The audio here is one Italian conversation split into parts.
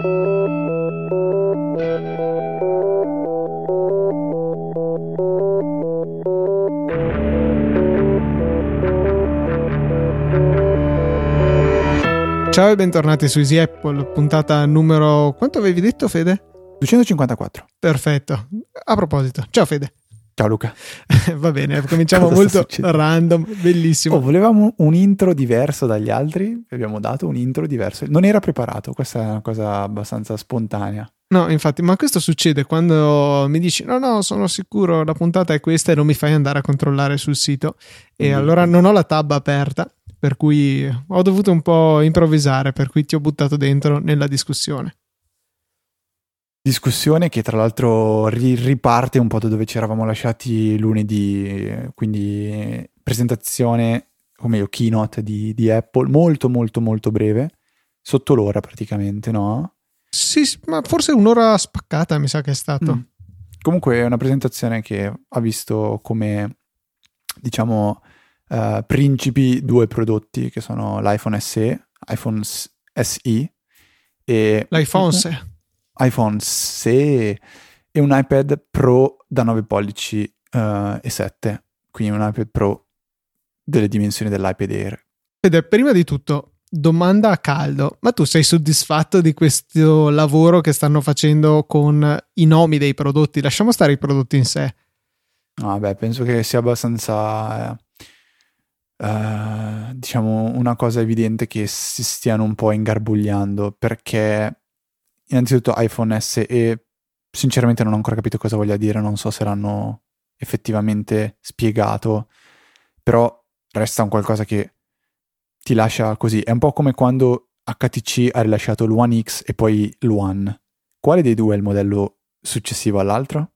Ciao e bentornati su Easy Apple, puntata numero... quanto avevi detto Fede? 254. Perfetto. A proposito, ciao Fede. Ciao Luca. Va bene, cominciamo molto random, bellissimo. Oh, volevamo un intro diverso dagli altri, abbiamo dato un intro diverso. Non era preparato, questa è una cosa abbastanza spontanea. No, infatti, ma questo succede quando mi dici no, no, sono sicuro, la puntata è questa e non mi fai andare a controllare sul sito. E mm. allora non ho la tab aperta per cui ho dovuto un po' improvvisare, per cui ti ho buttato dentro nella discussione. Discussione che tra l'altro ri- riparte un po' da dove ci eravamo lasciati lunedì, quindi presentazione, o meglio keynote di, di Apple, molto molto molto breve, sotto l'ora praticamente, no? Sì, ma forse un'ora spaccata mi sa che è stato. Mm. Comunque è una presentazione che ha visto come, diciamo, uh, principi due prodotti che sono l'iPhone SE, iPhone SE e l'iPhone SE, iPhone SE e un iPad Pro da 9 pollici uh, e 7, quindi un iPad Pro delle dimensioni dell'iPad Air. Ed prima di tutto, domanda a caldo, ma tu sei soddisfatto di questo lavoro che stanno facendo con i nomi dei prodotti? Lasciamo stare i prodotti in sé. No, beh, penso che sia abbastanza eh, uh, diciamo una cosa evidente che si stiano un po' ingarbugliando perché innanzitutto iPhone SE sinceramente non ho ancora capito cosa voglia dire, non so se l'hanno effettivamente spiegato, però resta un qualcosa che ti lascia così. È un po' come quando HTC ha rilasciato l'One X e poi l'One. Quale dei due è il modello successivo all'altro?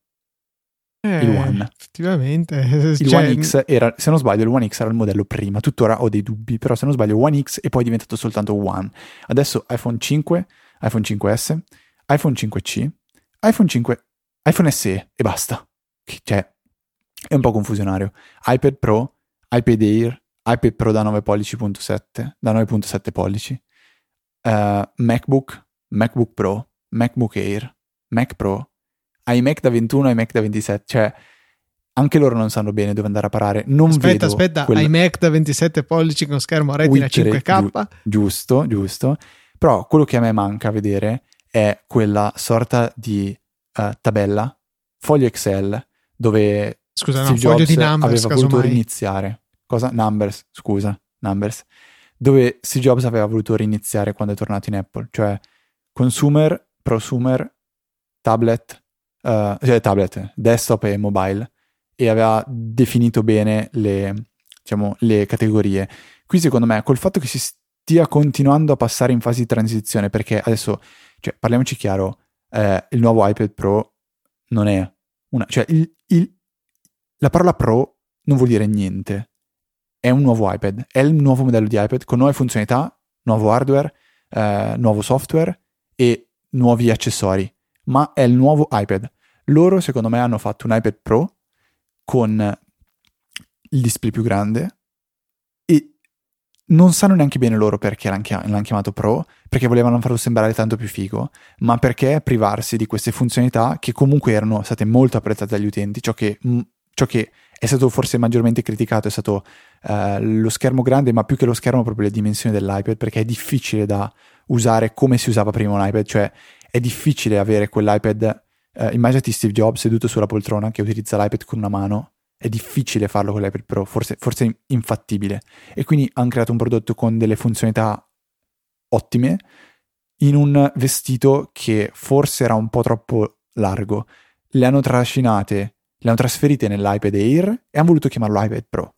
Eh, il One. Effettivamente. Il cioè... One X era, se non sbaglio, il One X era il modello prima. Tuttora ho dei dubbi, però se non sbaglio, One X e poi è diventato soltanto One. Adesso iPhone 5, iPhone 5S, iPhone 5C, iPhone 5, iPhone SE e basta. Cioè, è un po' confusionario. iPad Pro, iPad Air, iPad Pro da 9 pollici.7, da 9.7 pollici, uh, MacBook, MacBook Pro, MacBook Air, Mac Pro, iMac da 21 e iMac da 27, cioè anche loro non sanno bene dove andare a parare. Non aspetta, aspetta, quel... iMac da 27 pollici con schermo retina Wittere, 5K. Giu- giusto, giusto. Però quello che a me manca a vedere è quella sorta di uh, tabella, foglio Excel, dove Scusa, Steve no, foglio di numbers, aveva voluto mai. riniziare. Cosa? Numbers, scusa, numbers. Dove Steve Jobs aveva voluto riniziare quando è tornato in Apple, cioè consumer, prosumer, tablet, uh, cioè tablet, desktop e mobile, e aveva definito bene le, diciamo, le categorie. Qui secondo me, col fatto che si stia continuando a passare in fase di transizione, perché adesso, cioè, parliamoci chiaro, eh, il nuovo iPad Pro non è una... cioè il, il, la parola Pro non vuol dire niente. È un nuovo iPad, è il nuovo modello di iPad con nuove funzionalità, nuovo hardware, eh, nuovo software e nuovi accessori ma è il nuovo iPad. Loro, secondo me, hanno fatto un iPad Pro con il display più grande non sanno neanche bene loro perché l'hanno, chiamato Pro, perché volevano farlo sembrare tanto più figo, ma perché privarsi di queste funzionalità che comunque erano state molto apprezzate dagli utenti, ciò che, ciò che è stato forse maggiormente criticato è stato uh, lo schermo grande, ma più che lo schermo proprio le dimensioni dell'iPad, perché è difficile da usare come si usava prima un iPad, cioè è difficile avere quell'iPad. Eh, immaginati Steve Jobs seduto sulla poltrona che utilizza l'iPad con una mano. È difficile farlo con l'iPad Pro, forse, forse infattibile. E quindi hanno creato un prodotto con delle funzionalità ottime in un vestito che forse era un po' troppo largo. Le hanno trascinate, le hanno trasferite nell'iPad Air e hanno voluto chiamarlo iPad Pro,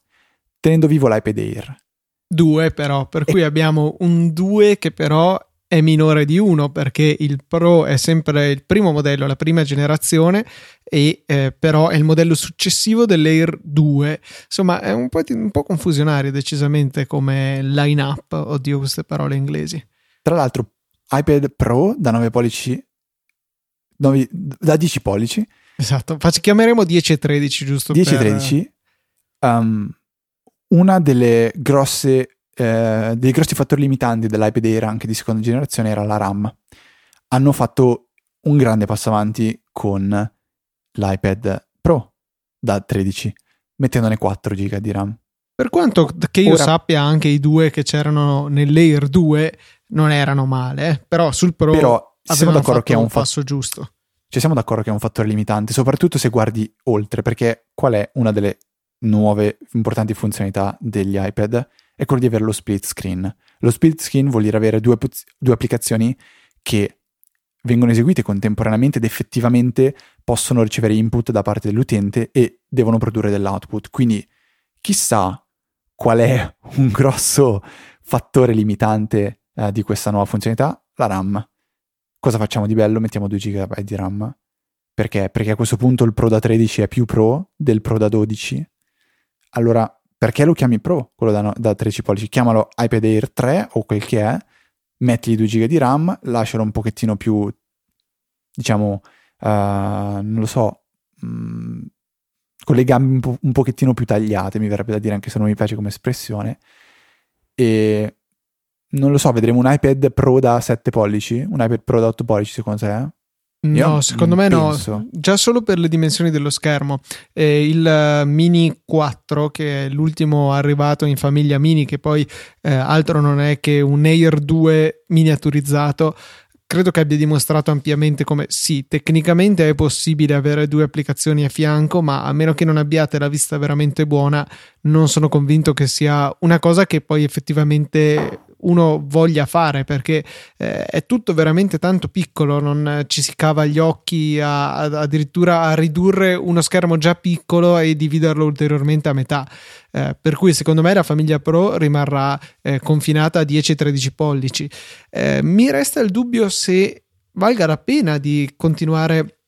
tenendo vivo l'iPad Air. Due però, per e... cui abbiamo un 2 che però è minore di 1 perché il Pro è sempre il primo modello, la prima generazione, e eh, però è il modello successivo dell'Air 2. Insomma, è un po', un po' confusionario decisamente come line-up, oddio queste parole inglesi. Tra l'altro, iPad Pro da 9 pollici, 9, da 10 pollici. Esatto, Facci, chiameremo 10 e 13 giusto 10 e 13. Um, una delle grosse eh, dei grossi fattori limitanti dell'iPad Air anche di seconda generazione era la RAM. hanno fatto un grande passo avanti con l'iPad Pro da 13, mettendone 4 GB di RAM. Per quanto che io Ora, sappia, anche i due che c'erano nell'Air 2 non erano male, eh? però sul Pro però siamo d'accordo che è un passo fa- giusto. Cioè siamo d'accordo che è un fattore limitante, soprattutto se guardi oltre, perché qual è una delle nuove importanti funzionalità degli iPad? È quello di avere lo split screen. Lo split screen vuol dire avere due, due applicazioni che vengono eseguite contemporaneamente ed effettivamente possono ricevere input da parte dell'utente e devono produrre dell'output. Quindi chissà qual è un grosso fattore limitante eh, di questa nuova funzionalità? La RAM. Cosa facciamo di bello? Mettiamo 2 GB di RAM. Perché? Perché a questo punto il Pro da 13 è più Pro del Pro da 12. Allora, perché lo chiami Pro, quello da, da 13 pollici? Chiamalo iPad Air 3 o quel che è, metti 2 GB di RAM, lascialo un pochettino più, diciamo, uh, non lo so, mh, mm, con le gambe un, po- un pochettino più tagliate, mi verrebbe da dire, anche se non mi piace come espressione. E non lo so, vedremo un iPad Pro da 7 pollici, un iPad Pro da 8 pollici secondo te? Io no, secondo me penso. no, già solo per le dimensioni dello schermo. Eh, il Mini 4, che è l'ultimo arrivato in famiglia Mini, che poi eh, altro non è che un Air 2 miniaturizzato, credo che abbia dimostrato ampiamente come sì, tecnicamente è possibile avere due applicazioni a fianco, ma a meno che non abbiate la vista veramente buona, non sono convinto che sia una cosa che poi effettivamente uno voglia fare perché eh, è tutto veramente tanto piccolo, non ci si cava gli occhi a, a, addirittura a ridurre uno schermo già piccolo e dividerlo ulteriormente a metà. Eh, per cui secondo me la famiglia Pro rimarrà eh, confinata a 10-13 pollici. Eh, mi resta il dubbio se valga la pena di continuare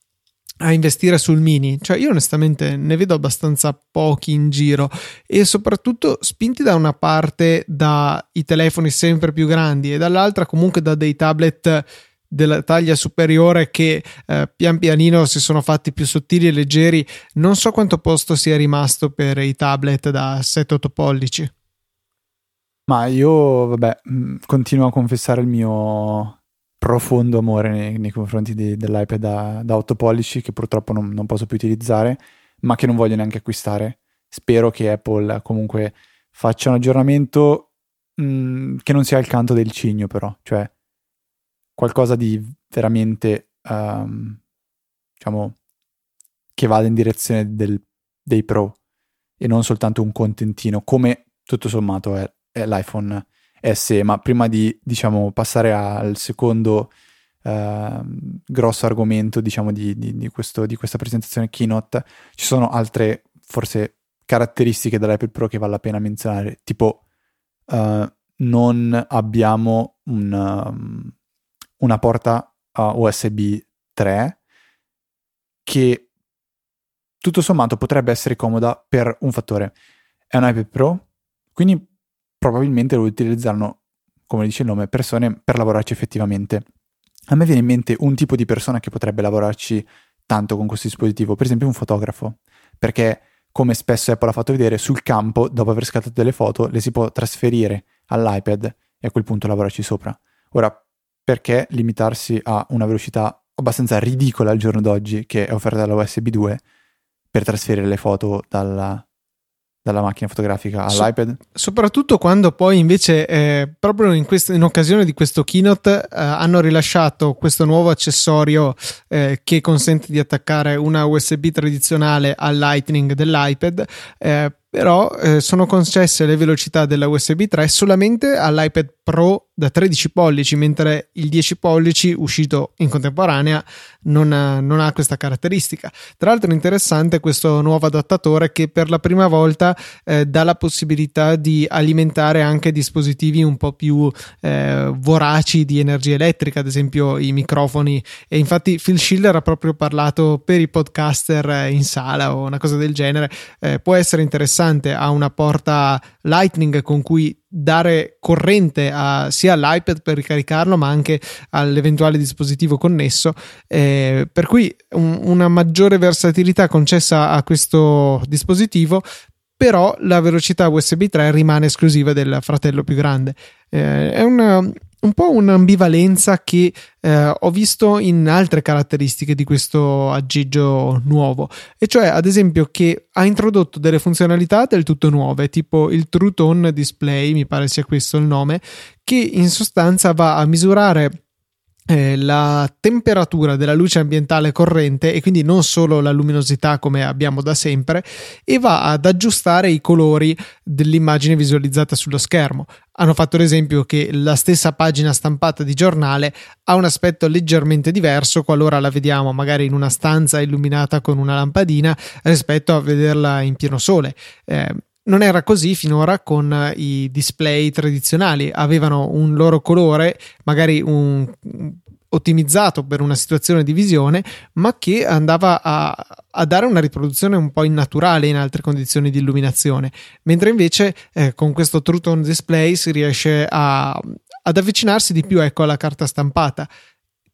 a investire sul mini. Cioè, io onestamente ne vedo abbastanza pochi in giro e soprattutto spinti da una parte dai telefoni sempre più grandi e dall'altra comunque da dei tablet della taglia superiore che eh, pian pianino si sono fatti più sottili e leggeri. Non so quanto posto sia rimasto per i tablet da 7-8 pollici. Ma io, vabbè, mm, continuo a confessare il mio profondo amore nei, nei confronti di, dell'iPad da, da, 8 pollici che purtroppo non, non, posso più utilizzare, ma che non voglio neanche acquistare. Spero che Apple comunque faccia un aggiornamento mh, mm, che non sia il canto del cigno, però, cioè qualcosa di veramente, um, diciamo, che vada in direzione del, dei pro. E non soltanto un contentino, come tutto sommato è, è l'iPhone SE, ma prima di diciamo, passare al secondo eh, grosso argomento diciamo, di, di, di, questo, di, questa presentazione keynote, ci sono altre forse caratteristiche dell'iPad Pro che vale la pena menzionare, tipo uh, non abbiamo un, um, una porta USB 3 che tutto sommato potrebbe essere comoda per un fattore. È un iPad Pro, quindi probabilmente lo utilizzeranno, come dice il nome, persone per lavorarci effettivamente. A me viene in mente un tipo di persona che potrebbe lavorarci tanto con questo dispositivo, per esempio un fotografo, perché come spesso Apple ha fatto vedere, sul campo, dopo aver scattato delle foto, le si può trasferire all'iPad e a quel punto lavorarci sopra. Ora, perché limitarsi a una velocità abbastanza ridicola al giorno d'oggi che è offerta dalla USB 2 per trasferire le foto dalla, dalla macchina fotografica all'iPad? So, soprattutto quando poi invece eh, proprio in, questo, in, occasione di questo keynote eh, hanno rilasciato questo nuovo accessorio eh, che consente di attaccare una USB tradizionale al Lightning dell'iPad eh, però eh, sono concesse le velocità della USB 3 solamente all'iPad Pro da 13 pollici, mentre il 10 pollici uscito in contemporanea non ha, non ha, questa caratteristica. Tra l'altro è interessante questo nuovo adattatore che per la prima volta eh, dà la possibilità di alimentare anche dispositivi un po' più eh, voraci di energia elettrica, ad esempio i microfoni. E infatti Phil Schiller ha proprio parlato per i podcaster in sala o una cosa del genere. Eh, può essere interessante, ha una porta Lightning con cui dare corrente a, sia all'iPad per ricaricarlo ma anche all'eventuale dispositivo connesso. Eh, per cui un, una maggiore versatilità concessa a questo dispositivo però la velocità USB 3 rimane esclusiva del fratello più grande. Eh, è una, un po' un'ambivalenza che eh, ho visto in altre caratteristiche di questo aggeggio nuovo, e cioè ad esempio che ha introdotto delle funzionalità del tutto nuove, tipo il True Tone Display, mi pare sia questo il nome, che in sostanza va a misurare eh, la temperatura della luce ambientale corrente e quindi non solo la luminosità come abbiamo da sempre e va ad aggiustare i colori dell'immagine visualizzata sullo schermo. Hanno fatto l'esempio che la stessa pagina stampata di giornale ha un aspetto leggermente diverso qualora la vediamo magari in una stanza illuminata con una lampadina rispetto a vederla in pieno sole. Eh, non era così finora con i display tradizionali, avevano un loro colore, magari un, ottimizzato per una situazione di visione, ma che andava a, a, dare una riproduzione un po' innaturale in altre condizioni di illuminazione, mentre invece eh, con questo True Tone Display si riesce a, ad avvicinarsi di più ecco, alla carta stampata.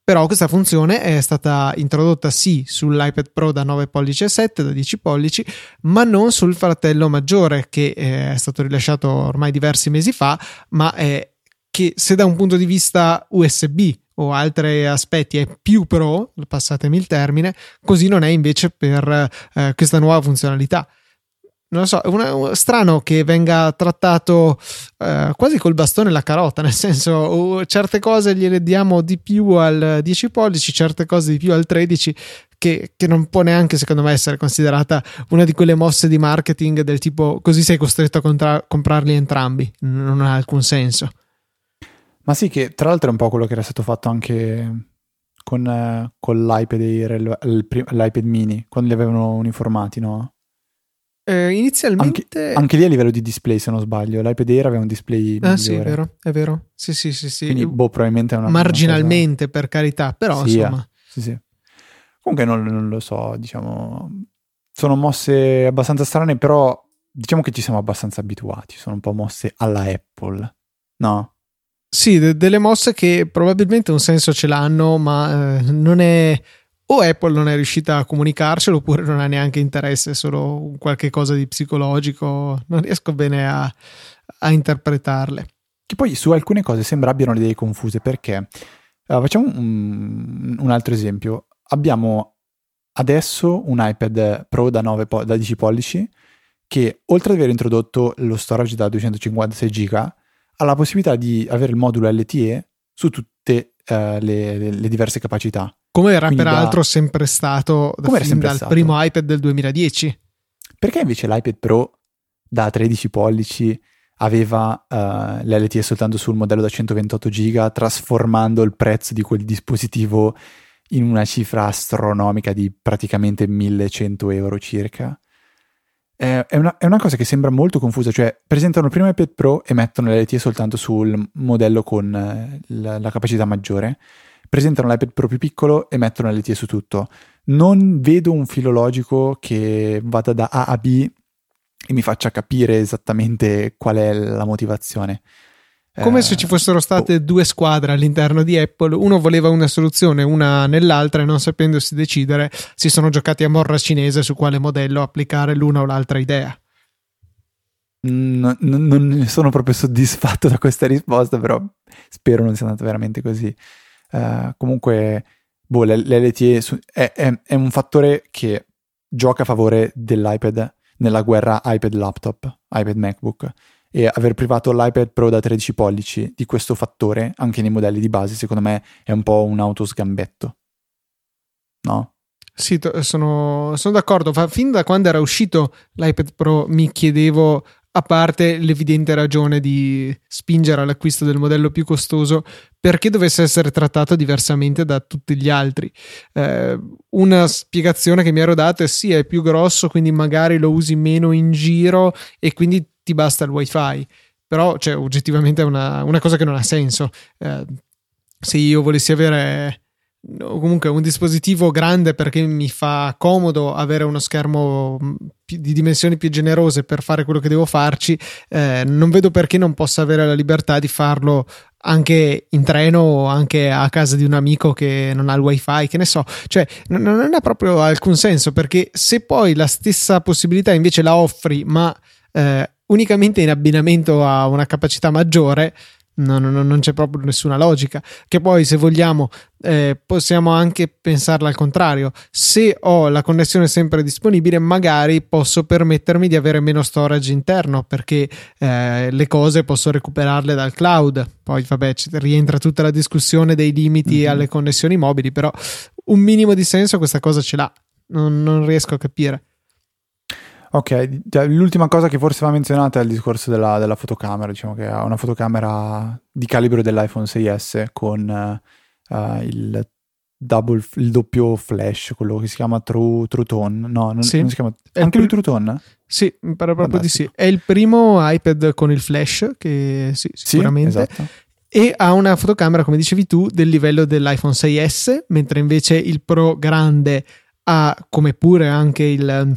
Però questa funzione è stata introdotta sì sull'iPad Pro da 9 pollici e 7, da 10 pollici, ma non sul fratello maggiore che eh, è stato rilasciato ormai diversi mesi fa, ma è che se da un punto di vista USB o altri aspetti è più pro, passatemi il termine, così non è invece per eh, questa nuova funzionalità non lo so, è strano che venga trattato eh, quasi col bastone e la carota, nel senso uh, certe cose gliele diamo di più al 10 pollici, certe cose di più al 13, che, che, non può neanche secondo me essere considerata una di quelle mosse di marketing del tipo così sei costretto a contra- comprarli entrambi, non ha alcun senso. Ma sì, che tra l'altro è un po' quello che era stato fatto anche con, eh, con l'iPad, l'iPad mini, quando li avevano uniformati, no? Eh, inizialmente. Anche, anche, lì a livello di display, se non sbaglio, l'iPad Air aveva un display. Ah, sì, è vero, è vero. Sì, sì, sì. sì. Quindi, boh, probabilmente è una. Marginalmente, una cosa... per carità, però sì, insomma. Sì, sì. Comunque non, non, lo so, diciamo. Sono mosse abbastanza strane, però diciamo che ci siamo abbastanza abituati. Sono un po' mosse alla Apple, no? Sì, de- delle mosse che probabilmente un senso ce l'hanno, ma eh, non è o Apple non è riuscita a comunicarcelo oppure non ha neanche interesse, è solo qualche cosa di psicologico, non riesco bene a, a interpretarle. Che poi su alcune cose sembra abbiano le idee confuse perché uh, facciamo un, un, altro esempio. Abbiamo adesso un iPad Pro da, 9 po- da 10 pollici che oltre ad aver introdotto lo storage da 256 GB ha la possibilità di avere il modulo LTE su tutte uh, le, le diverse capacità. Come era Quindi peraltro da... sempre stato da fin dal stato. primo iPad del 2010. Perché invece l'iPad Pro da 13 pollici aveva uh, l'LTE soltanto sul modello da 128 giga, trasformando il prezzo di quel dispositivo in una cifra astronomica di praticamente 1100 euro circa? È una, è una, cosa che sembra molto confusa, cioè presentano il primo iPad Pro e mettono l'LTE soltanto sul modello con eh, la, la capacità maggiore presentano l'iPad Pro più piccolo e mettono LTE su tutto. Non vedo un filo logico che vada da A a B e mi faccia capire esattamente qual è la motivazione. Come eh, se ci fossero state oh. due squadre all'interno di Apple, uno voleva una soluzione, una nell'altra e non sapendosi decidere si sono giocati a morra cinese su quale modello applicare l'una o l'altra idea. Non, non, non sono proprio soddisfatto da questa risposta, però spero non sia andata veramente così. Uh, comunque, boh, l'LTE è, è, è, un fattore che gioca a favore dell'iPad nella guerra iPad laptop, iPad MacBook. E aver privato l'iPad Pro da 13 pollici di questo fattore, anche nei modelli di base, secondo me è un po' un autosgambetto. No? Sì, sono, sono d'accordo. Fin da quando era uscito l'iPad Pro mi chiedevo a parte l'evidente ragione di spingere all'acquisto del modello più costoso perché dovesse essere trattato diversamente da tutti gli altri. Eh, una spiegazione che mi ero dato è sì, è più grosso, quindi magari lo usi meno in giro e quindi ti basta il wifi. Però, cioè, oggettivamente è una, una cosa che non ha senso. Eh, se io volessi avere o comunque un dispositivo grande perché mi fa comodo avere uno schermo mm, di dimensioni più generose per fare quello che devo farci, eh, non vedo perché non possa avere la libertà di farlo anche in treno o anche a casa di un amico che non ha il wifi, che ne so, cioè non, non ha proprio alcun senso perché se poi la stessa possibilità invece la offri ma eh, unicamente in abbinamento a una capacità maggiore, No, no, no, non c'è proprio nessuna logica. Che poi, se vogliamo, eh, possiamo anche pensarla al contrario. Se ho la connessione sempre disponibile, magari posso permettermi di avere meno storage interno perché eh, le cose posso recuperarle dal cloud. Poi, vabbè, rientra tutta la discussione dei limiti mm-hmm. alle connessioni mobili, però un minimo di senso questa cosa ce l'ha. non, non riesco a capire. Ok, l'ultima cosa che forse va menzionata è il discorso della, della, fotocamera, diciamo che ha una fotocamera di calibro dell'iPhone 6S con uh, il, double, il doppio flash, quello che si chiama True, True Tone. No, non, sì. non si chiama... Anche lui True Tone? Sì, mi pare proprio Fantastico. di sì. È il primo iPad con il flash, che sì, sicuramente. Sì, esatto e ha una fotocamera, come dicevi tu, del livello dell'iPhone 6S, mentre invece il Pro grande ha, come pure anche il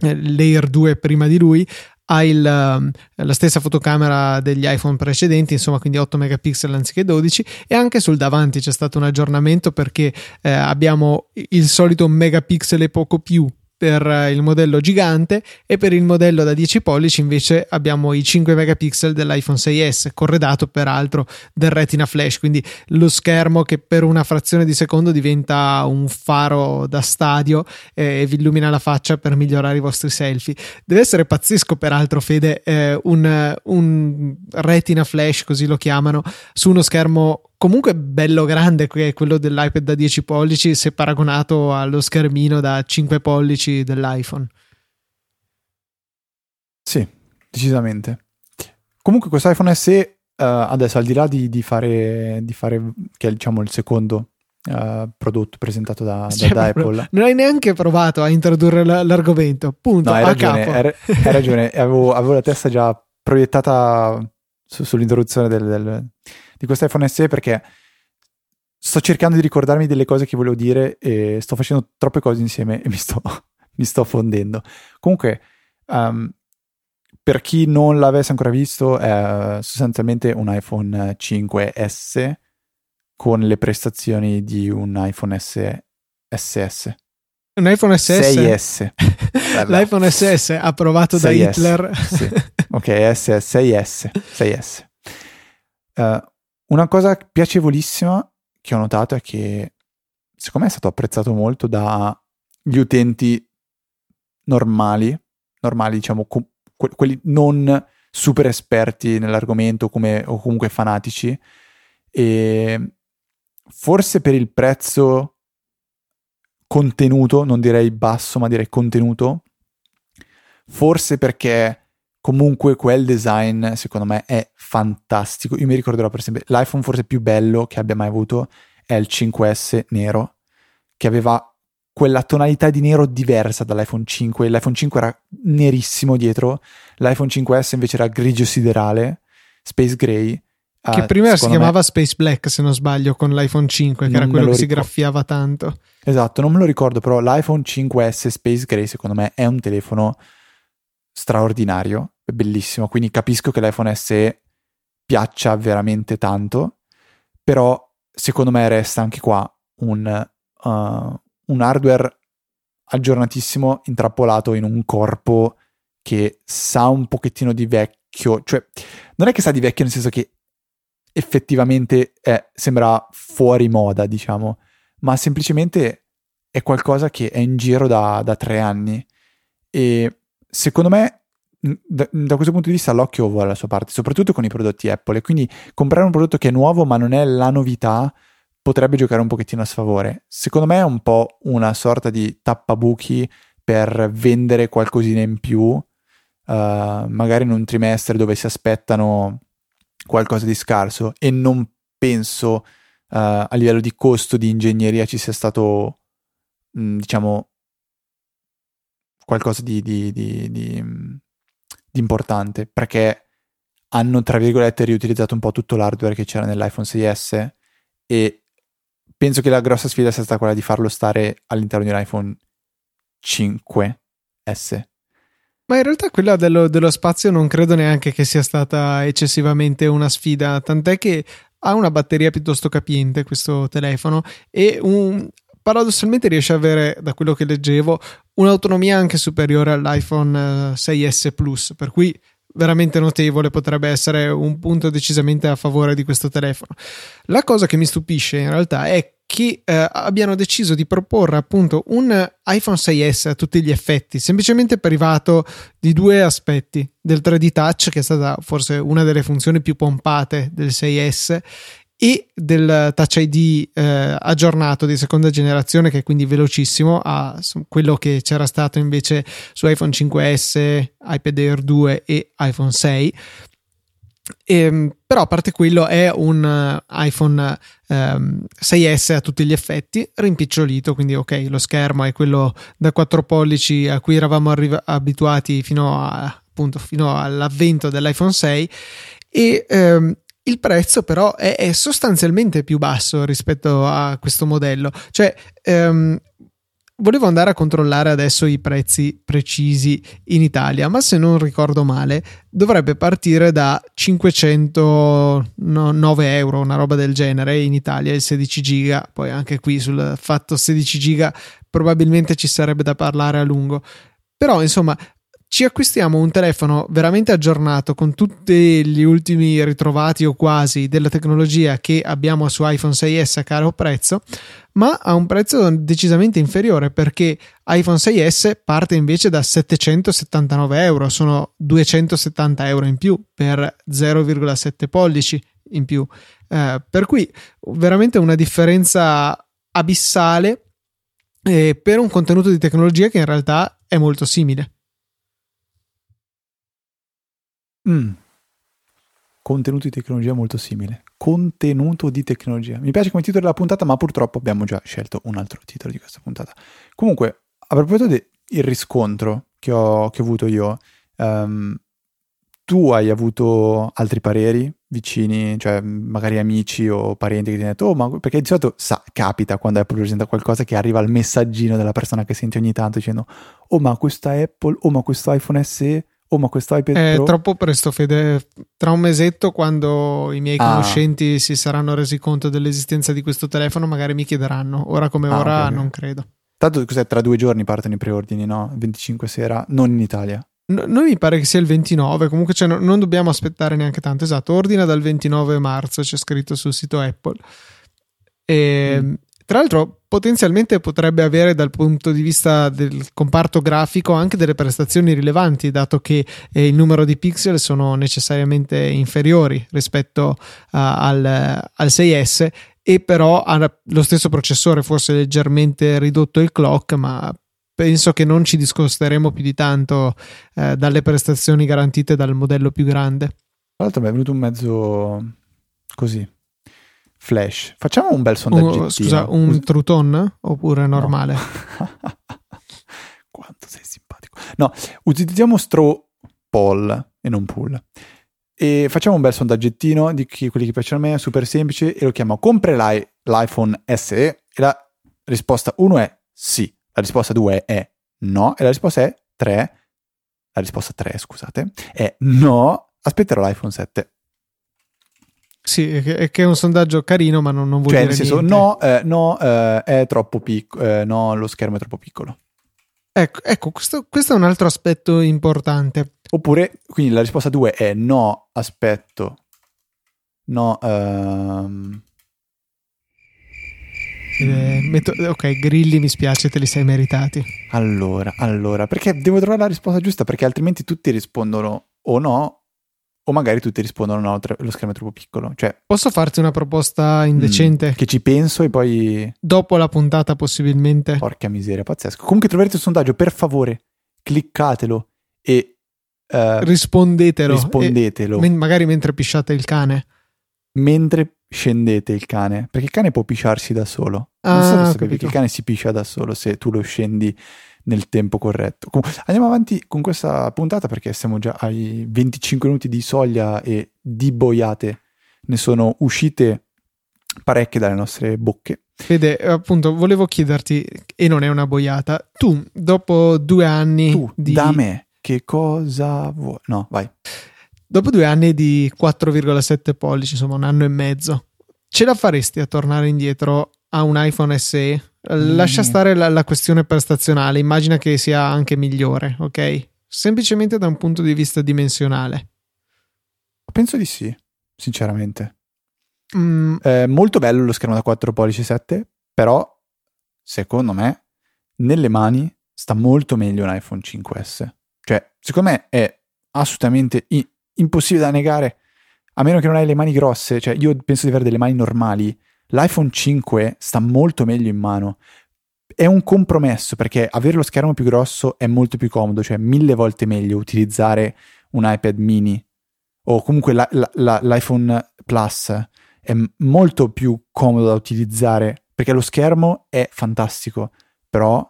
Layer 2 prima di lui ha il, ehm, la stessa fotocamera degli iPhone precedenti, insomma, quindi 8 megapixel anziché 12. E anche sul davanti c'è stato un aggiornamento perché eh, abbiamo il solito megapixel e poco più per eh, il modello gigante e per il modello da 10 pollici invece abbiamo i 5 megapixel dell'iPhone 6S corredato peraltro del retina flash quindi lo schermo che per una frazione di secondo diventa un faro da stadio e vi illumina la faccia per migliorare i vostri selfie. Deve essere pazzesco peraltro Fede eh, un, un retina flash così lo chiamano su uno schermo comunque bello grande che è quello dell'iPad da 10 pollici se paragonato allo schermino da 5 pollici dell'iPhone. Sì, decisamente. Comunque questo iPhone SE uh, adesso al di là di, di, fare, di fare, che è diciamo il secondo uh, prodotto presentato da, cioè, da Apple. Non hai neanche provato a introdurre l- l'argomento, punto. No, hai ragione, hai, hai ragione. avevo, avevo, la testa già proiettata su, sull'introduzione del, del di questo iPhone SE perché sto cercando di ricordarmi delle cose che volevo dire e sto facendo troppe cose insieme e mi sto, mi sto fondendo. Comunque, um, per chi non l'avesse ancora visto, è sostanzialmente un iPhone 5S con le prestazioni di un iPhone S SS. Un iPhone SS? 6S. L'iPhone SS approvato 6S, da Hitler. Sì. Ok, S, 6S. 6S. Uh, una cosa piacevolissima che ho notato è che secondo me è stato apprezzato molto dagli utenti normali, normali diciamo, que- quelli non super esperti nell'argomento come, o comunque fanatici e forse per il prezzo contenuto, non direi basso ma direi contenuto, forse perché Comunque quel design secondo me è fantastico. Io mi ricorderò per esempio l'iPhone forse più bello che abbia mai avuto è il 5S nero, che aveva quella tonalità di nero diversa dall'iPhone 5. L'iPhone 5 era nerissimo dietro, l'iPhone 5S invece era grigio siderale, space gray. Che uh, prima si chiamava me... Space Black, se non sbaglio, con l'iPhone 5, che non era quello che ricordo. si graffiava tanto. Esatto, non me lo ricordo, però l'iPhone 5S Space Gray, secondo me, è un telefono straordinario, è bellissimo, quindi capisco che l'iPhone SE piaccia veramente tanto, però secondo me resta anche qua un, uh, un hardware aggiornatissimo intrappolato in un corpo che sa un pochettino di vecchio, cioè non è che sa di vecchio nel senso che effettivamente è, sembra fuori moda, diciamo, ma semplicemente è qualcosa che è in giro da, da tre anni. E secondo me da, da, questo punto di vista l'occhio vuole la sua parte, soprattutto con i prodotti Apple. Quindi comprare un prodotto che è nuovo ma non è la novità potrebbe giocare un pochettino a sfavore. Secondo me è un po' una sorta di tappabuchi per vendere qualcosina in più, uh, magari in un trimestre dove si aspettano qualcosa di scarso e non penso uh, a livello di costo di ingegneria ci sia stato, mh, diciamo, qualcosa di, di, di, di, importante perché hanno tra virgolette riutilizzato un po' tutto l'hardware che c'era nell'iPhone 6S e penso che la grossa sfida sia stata quella di farlo stare all'interno di un iPhone 5S. Ma in realtà quella dello, dello, spazio non credo neanche che sia stata eccessivamente una sfida, tant'è che ha una batteria piuttosto capiente questo telefono e un, paradossalmente riesce ad avere, da quello che leggevo, un'autonomia anche superiore all'iPhone 6S eh, Plus, per cui veramente notevole, potrebbe essere un punto decisamente a favore di questo telefono. La cosa che mi stupisce in realtà è che eh, abbiano deciso di proporre appunto un iPhone 6S a tutti gli effetti, semplicemente privato di due aspetti, del 3D Touch, che è stata forse una delle funzioni più pompate del 6S, e del Touch ID eh, aggiornato di seconda generazione che è quindi velocissimo a quello che c'era stato invece su iPhone 5S, iPad Air 2 e iPhone 6 e, ehm, però a parte quello è un uh, iPhone um, 6S a tutti gli effetti rimpicciolito quindi ok lo schermo è quello da 4 pollici a cui eravamo arriva- abituati fino, a, appunto, fino all'avvento dell'iPhone 6 e um, il prezzo però è, è, sostanzialmente più basso rispetto a questo modello cioè um, volevo andare a controllare adesso i prezzi precisi in Italia, ma se non ricordo male, dovrebbe partire da 509 euro, una roba del genere in Italia, il 16 giga. Poi anche qui sul fatto 16 giga probabilmente ci sarebbe da parlare a lungo. Però insomma, ci acquistiamo un telefono veramente aggiornato con tutti gli ultimi ritrovati o quasi della tecnologia che abbiamo su iPhone 6S a caro prezzo, ma a un prezzo decisamente inferiore perché iPhone 6S parte invece da 779 euro, sono 270 euro in più per 0,7 pollici in più, eh, per cui veramente una differenza abissale eh, per un contenuto di tecnologia che in realtà è molto simile. Mm. Contenuto di tecnologia molto simile. Contenuto di tecnologia. Mi piace come titolo della puntata, ma purtroppo abbiamo già scelto un altro titolo di questa puntata. Comunque, a proposito del riscontro che ho, che ho, avuto io, um, tu hai avuto altri pareri vicini, cioè magari amici o parenti che ti hanno detto, oh, ma perché di solito sa, capita quando Apple presenta qualcosa che arriva il messaggino della persona che senti ogni tanto dicendo, oh, ma questa Apple, oh, ma questo iPhone SE Oh, ma questo iPad È Pro... troppo presto, Fede. Tra un mesetto, quando i miei ah. conoscenti si saranno resi conto dell'esistenza di questo telefono, magari mi chiederanno. Ora come ah, ora, okay. non credo. Tanto cos'è? Tra due giorni partono i preordini, no? 25 sera, non in Italia. No, noi mi pare che sia il 29, comunque cioè, no, non dobbiamo aspettare neanche tanto. Esatto, ordina dal 29 marzo, c'è scritto sul sito Apple. E, mm. Tra l'altro, potenzialmente potrebbe avere dal punto di vista del comparto grafico anche delle prestazioni rilevanti, dato che eh, il numero di pixel sono necessariamente inferiori rispetto uh, al, al 6S e però ha lo stesso processore, forse leggermente ridotto il clock, ma penso che non ci discosteremo più di tanto eh, dalle prestazioni garantite dal modello più grande. Tra l'altro mi è venuto un mezzo così Flash. Facciamo un bel sondaggio. Scusa, un Truton oppure normale? No. Quanto sei simpatico. No, utilizziamo straw poll e non pull. E facciamo un bel sondaggettino di chi, quelli che piacciono a me, super semplice, e lo chiamo Comprerai l'iPhone SE? E la risposta 1 è sì, la risposta 2 è no, e la risposta è 3, la risposta 3, scusate, è no, aspetterò l'iPhone 7. Sì, è che è un sondaggio carino, ma non, non vuol cioè, dire nel senso, niente. no, eh, no eh, è troppo piccolo, eh, no, lo schermo è troppo piccolo. Ecco, ecco questo, questo, è un altro aspetto importante. Oppure, quindi la risposta 2 è no, aspetto, no, um... eh, metto, ok, grilli mi spiace, te li sei meritati. Allora, allora, perché devo trovare la risposta giusta, perché altrimenti tutti rispondono o no o magari tutti rispondono no, lo schermo è troppo piccolo. Cioè, Posso farti una proposta indecente? Mm, che ci penso e poi... Dopo la puntata possibilmente. Porca miseria, pazzesco. Comunque troverete il sondaggio, per favore, cliccatelo e... Uh, rispondetelo. Rispondetelo. E, magari mentre pisciate il cane. Mentre scendete il cane, perché il cane può pisciarsi da solo. Non ah, so se sapevi che il cane si piscia da solo se tu lo scendi nel tempo corretto. andiamo avanti con questa puntata perché siamo già ai 25 minuti di soglia e di boiate ne sono uscite parecchie dalle nostre bocche. Fede, appunto, volevo chiederti, e non è una boiata, tu dopo due anni tu, di... da me, che cosa vuoi? No, vai. Dopo due anni di 4,7 pollici, insomma un anno e mezzo, ce la faresti a tornare indietro a un iPhone SE? Lascia mm. stare la, la, questione prestazionale, immagina che sia anche migliore, ok? semplicemente da un punto di vista dimensionale. Penso di sì, sinceramente. Mm. Eh, molto bello lo schermo da 4 pollici 7, però secondo me nelle mani sta molto meglio un iPhone 5S. Cioè, secondo me è assolutamente i- impossibile da negare, a meno che non hai le mani grosse. Cioè, io penso di avere delle mani normali. L'iPhone 5 sta molto meglio in mano. È un compromesso perché avere lo schermo più grosso è molto più comodo, cioè mille volte meglio utilizzare un iPad mini o comunque la, la, la, l'iPhone Plus è molto più comodo da utilizzare perché lo schermo è fantastico, però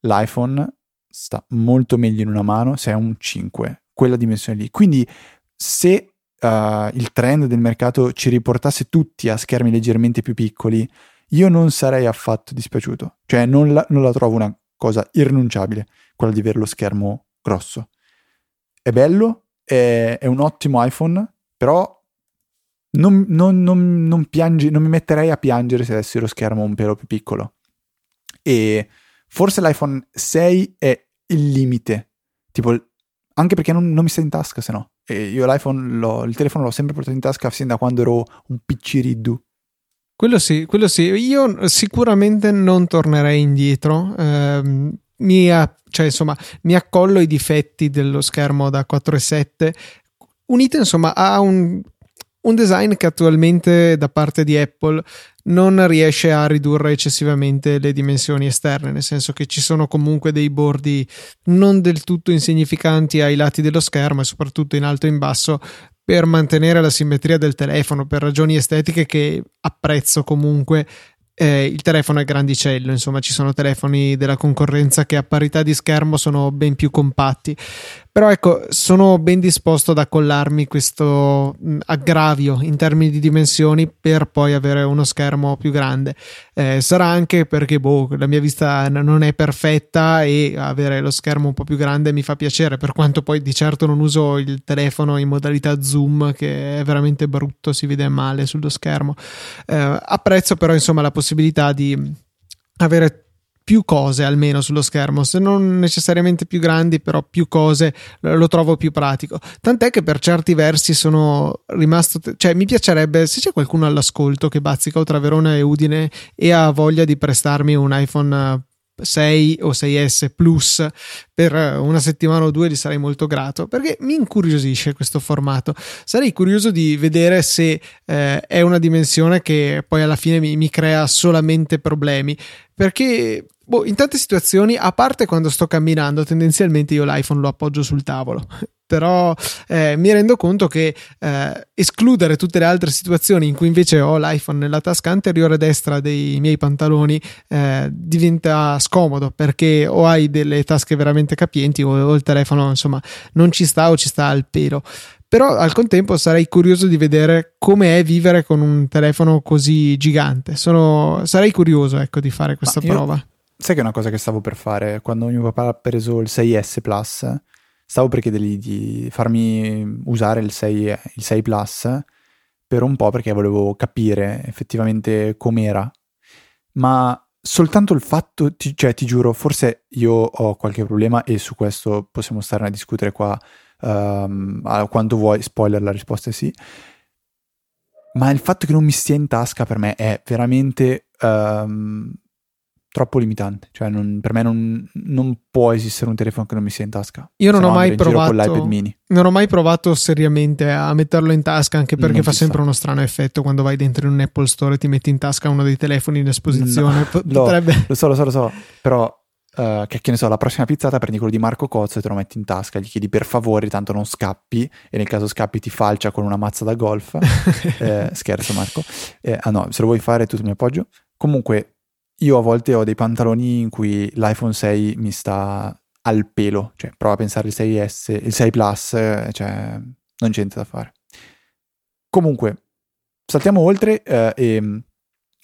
l'iPhone sta molto meglio in una mano se è un 5, quella dimensione lì. Quindi se uh, il trend del mercato ci riportasse tutti a schermi leggermente più piccoli, io non sarei affatto dispiaciuto. Cioè non la, non la trovo una cosa irrinunciabile, quella di avere lo schermo grosso. È bello, è, è un ottimo iPhone, però non, non, non, piangi, non mi metterei a piangere se avessi lo schermo un pelo più piccolo. E forse l'iPhone 6 è il limite. Tipo, anche perché non, non mi sta in tasca, se no. E io l'iPhone, il telefono l'ho sempre portato in tasca sin da quando ero un picciriddu. Quello sì, quello sì. Io sicuramente non tornerei indietro. Eh, mi, cioè, insomma, mi accollo i difetti dello schermo da 4,7 unito insomma a un un design che attualmente da parte di Apple non riesce a ridurre eccessivamente le dimensioni esterne, nel senso che ci sono comunque dei bordi non del tutto insignificanti ai lati dello schermo e soprattutto in alto e in basso per mantenere la simmetria del telefono per ragioni estetiche che apprezzo comunque eh, il telefono è grandicello, insomma ci sono telefoni della concorrenza che a parità di schermo sono ben più compatti. Però ecco, sono ben disposto ad accollarmi questo aggravio in termini di dimensioni per poi avere uno schermo più grande. Eh, sarà anche perché boh, la mia vista non è perfetta e avere lo schermo un po' più grande mi fa piacere, per quanto poi di certo non uso il telefono in modalità zoom che è veramente brutto, si vede male sullo schermo. Eh, apprezzo però insomma la possibilità di avere più cose almeno sullo schermo, se non necessariamente più grandi, però più cose lo trovo più pratico. Tant'è che per certi versi sono rimasto, cioè mi piacerebbe se c'è qualcuno all'ascolto che bazzica tra Verona e Udine e ha voglia di prestarmi un iPhone 6 o 6S Plus per una settimana o due gli sarei molto grato perché mi incuriosisce questo formato. Sarei curioso di vedere se eh, è una dimensione che poi alla fine mi, mi crea solamente problemi perché boh, in tante situazioni, a parte quando sto camminando, tendenzialmente io l'iPhone lo appoggio sul tavolo. Però eh, mi rendo conto che eh, escludere tutte le altre situazioni in cui invece ho l'iPhone nella tasca anteriore destra dei miei pantaloni eh, diventa scomodo perché o hai delle tasche veramente capienti o, o il telefono insomma non ci sta o ci sta al pelo però al contempo sarei curioso di vedere come è vivere con un telefono così gigante. Sono, sarei curioso ecco, di fare questa io, prova. Sai che è una cosa che stavo per fare quando mio papà ha preso il 6S Plus? Stavo per chiedergli di farmi usare il 6, il 6 Plus per un po' perché volevo capire effettivamente com'era. Ma soltanto il fatto, ti, cioè ti giuro, forse io ho qualche problema e su questo possiamo stare a discutere qua um, a quanto vuoi, spoiler, la risposta è sì. Ma il fatto che non mi stia in tasca per me è veramente um, troppo limitante. Cioè, non, per me non, non, può esistere un telefono che non mi sia in tasca. Io non ho mai provato. Non ho mai provato seriamente a metterlo in tasca, anche perché non fa sempre sta. uno strano effetto quando vai dentro in un Apple Store e ti metti in tasca uno dei telefoni in esposizione. No, Potrebbe... lo, lo so, lo so, lo so. Però Uh, che, che ne so, la prossima pizzata prendi quello di Marco Cozzo e te lo metti in tasca, gli chiedi per favore, tanto non scappi, e nel caso scappi ti falcia con una mazza da golf. eh, scherzo, Marco. Eh, ah no, se lo vuoi fare, tu mi appoggio. Comunque, io a volte ho dei pantaloni in cui l'iPhone 6 mi sta al pelo, cioè prova a pensare il 6S, il 6 Plus, eh, cioè non c'è niente da fare. Comunque, saltiamo oltre eh, e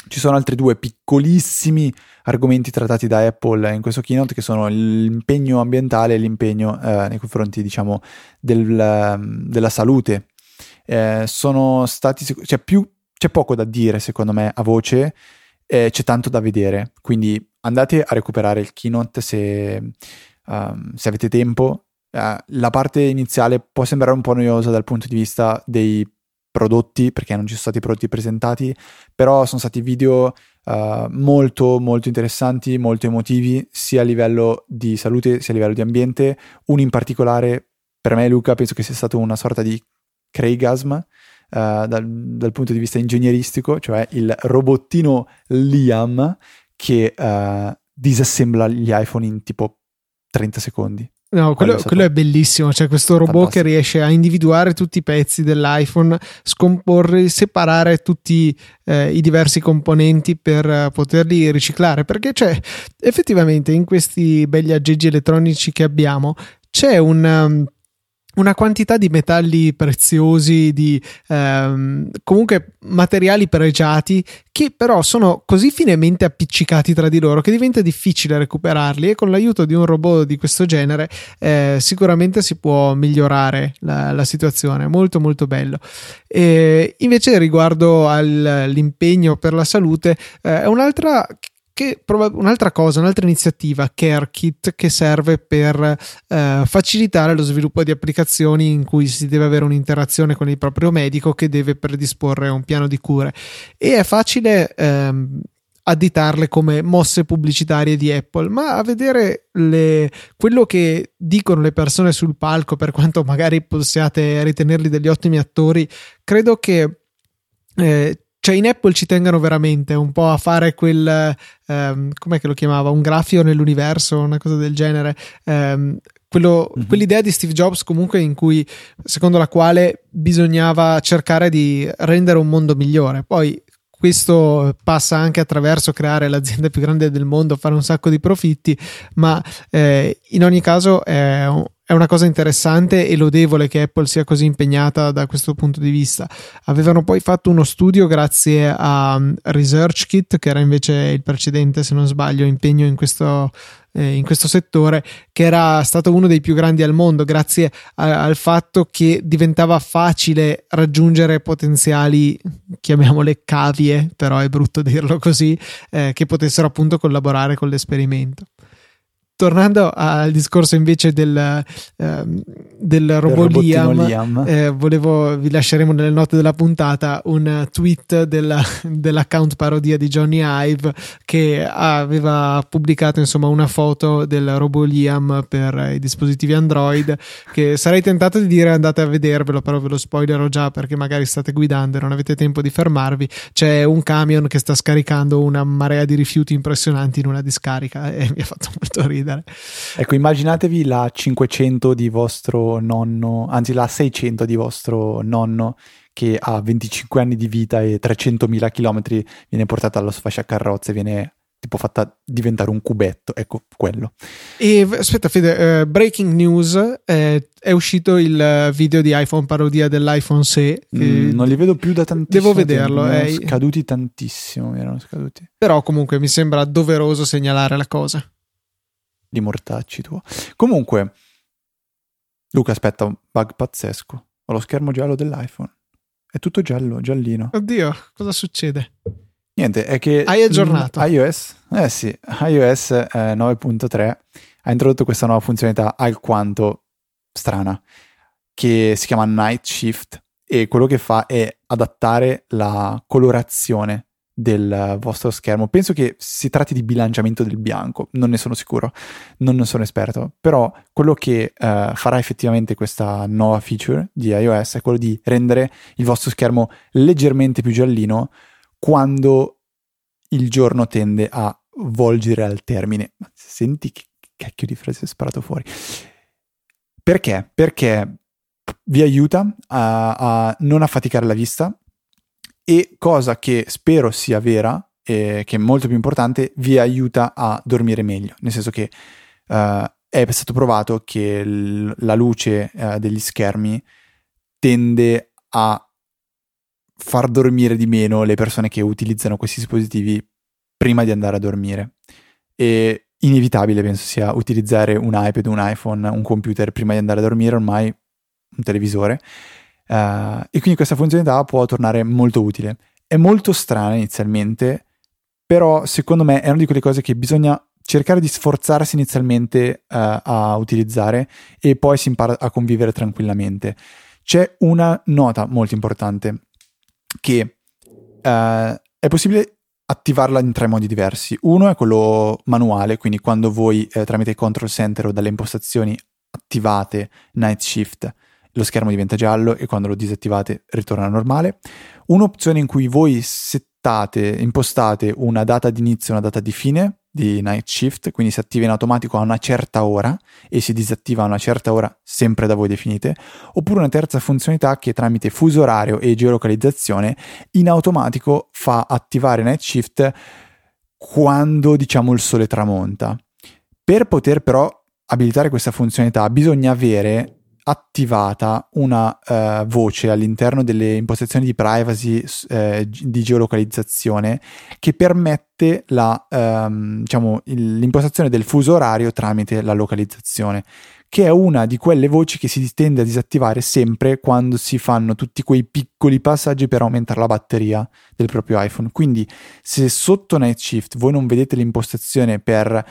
ci sono altri due piccolissimi argomenti trattati da Apple in questo keynote che sono l'impegno ambientale e l'impegno eh, nei confronti, diciamo, del, ehm, della salute. Eh, sono stati, cioè più, c'è poco da dire secondo me a voce, eh, c'è tanto da vedere, quindi andate a recuperare il keynote se, um, se avete tempo uh, la parte iniziale può sembrare un po' noiosa dal punto di vista dei prodotti, perché non ci sono stati prodotti presentati, però sono stati video uh, molto molto interessanti, molto emotivi, sia a livello di salute sia a livello di ambiente. Uno in particolare, per me Luca, penso che sia stato una sorta di Craigasm, dal, dal, punto di vista ingegneristico, cioè il robottino Liam che uh, disassembla gli iPhone in tipo 30 secondi. No, quello, quello, quello, è bellissimo. C'è questo robot Fantastico. che riesce a individuare tutti i pezzi dell'iPhone, scomporli, separare tutti eh, i diversi componenti per uh, poterli riciclare. Perché c'è effettivamente in questi begli aggeggi elettronici che abbiamo c'è un. Um, una quantità di metalli preziosi, di ehm, comunque materiali pregiati che però sono così finemente appiccicati tra di loro che diventa difficile recuperarli e con l'aiuto di un robot di questo genere eh, sicuramente si può migliorare la, la situazione, molto molto bello. E invece riguardo all'impegno per la salute eh, è un'altra che un'altra cosa, un'altra iniziativa, CareKit, che serve per eh, facilitare lo sviluppo di applicazioni in cui si deve avere un'interazione con il proprio medico che deve predisporre un piano di cure. E è facile ehm, additarle come mosse pubblicitarie di Apple, ma a vedere le, quello che dicono le persone sul palco, per quanto magari possiate ritenerli degli ottimi attori, credo che eh, cioè in Apple ci tengono veramente un po' a fare quel um, com'è che lo chiamava? Un grafio nell'universo una cosa del genere. Um, quello, mm-hmm. quell'idea di Steve Jobs comunque in cui secondo la quale bisognava cercare di rendere un mondo migliore. Poi questo passa anche attraverso creare l'azienda più grande del mondo, fare un sacco di profitti, ma eh, in ogni caso è un, è una cosa interessante e lodevole che Apple sia così impegnata da questo punto di vista. Avevano poi fatto uno studio grazie a um, ResearchKit, che era invece il precedente, se non sbaglio, impegno in questo, eh, in questo settore, che era stato uno dei più grandi al mondo, grazie a, al fatto che diventava facile raggiungere potenziali, chiamiamole cavie, però è brutto dirlo così, eh, che potessero appunto collaborare con l'esperimento tornando al discorso invece del, ehm, del robot Liam, Liam. Eh, volevo, vi lasceremo nelle note della puntata un tweet della, dell'account parodia di Johnny Ive che aveva pubblicato insomma una foto del robot Liam per i dispositivi Android che sarei tentato di dire andate a vedervelo però ve lo spoilerò già perché magari state guidando e non avete tempo di fermarvi c'è un camion che sta scaricando una marea di rifiuti impressionanti in una discarica e mi ha fatto molto ridere ridere. Ecco, immaginatevi la 500 di vostro nonno, anzi la 600 di vostro nonno che ha 25 anni di vita e 300.000 km viene portata allo sfasciacarrozze, viene tipo fatta diventare un cubetto, ecco quello. E aspetta Fede, uh, breaking news, eh, è uscito il video di iPhone parodia dell'iPhone 6. Mm, non li vedo più da tantissimo Devo vederlo. Mi erano scaduti tantissimo, mi erano scaduti. Però comunque mi sembra doveroso segnalare la cosa di mortacci tuo. Comunque, Luca, aspetta, un bug pazzesco. Ho lo schermo giallo dell'iPhone. È tutto giallo, giallino. Oddio, cosa succede? Niente, è che... Hai aggiornato? iOS, eh sì, iOS eh, 9.3 ha introdotto questa nuova funzionalità alquanto strana che si chiama Night Shift e quello che fa è adattare la colorazione del vostro schermo. Penso che si tratti di bilanciamento del bianco, non ne sono sicuro, non ne sono esperto, però quello che uh, farà effettivamente questa nuova feature di iOS è quello di rendere il vostro schermo leggermente più giallino quando il giorno tende a volgere al termine. Senti che cacchio di frase sparato fuori. Perché? Perché vi aiuta a, a non affaticare la vista, e cosa che spero sia vera, e che è molto più importante, vi aiuta a dormire meglio, nel senso che uh, è stato provato che l- la luce uh, degli schermi tende a far dormire di meno le persone che utilizzano questi dispositivi prima di andare a dormire. E inevitabile penso sia utilizzare un iPad, un iPhone, un computer prima di andare a dormire, ormai un televisore. Uh, e quindi questa funzionalità può tornare molto utile. È molto strana inizialmente, però secondo me è una di quelle cose che bisogna cercare di sforzarsi inizialmente uh, a utilizzare e poi si impara a convivere tranquillamente. C'è una nota molto importante che uh, è possibile attivarla in tre modi diversi. Uno è quello manuale, quindi quando voi eh, tramite il control center o dalle impostazioni attivate Night Shift, lo schermo diventa giallo e quando lo disattivate ritorna normale. Un'opzione in cui voi settate, impostate una data di inizio e una data di fine di Night Shift, quindi si attiva in automatico a una certa ora e si disattiva a una certa ora sempre da voi definite, oppure una terza funzionalità che tramite fuso orario e geolocalizzazione in automatico fa attivare Night Shift quando diciamo il sole tramonta. Per poter però abilitare questa funzionalità bisogna avere attivata una uh, voce all'interno delle impostazioni di privacy uh, di geolocalizzazione che permette la, um, diciamo, il, l'impostazione del fuso orario tramite la localizzazione, che è una di quelle voci che si tende a disattivare sempre quando si fanno tutti quei piccoli passaggi per aumentare la batteria del proprio iPhone. Quindi se sotto Night Shift voi non vedete l'impostazione per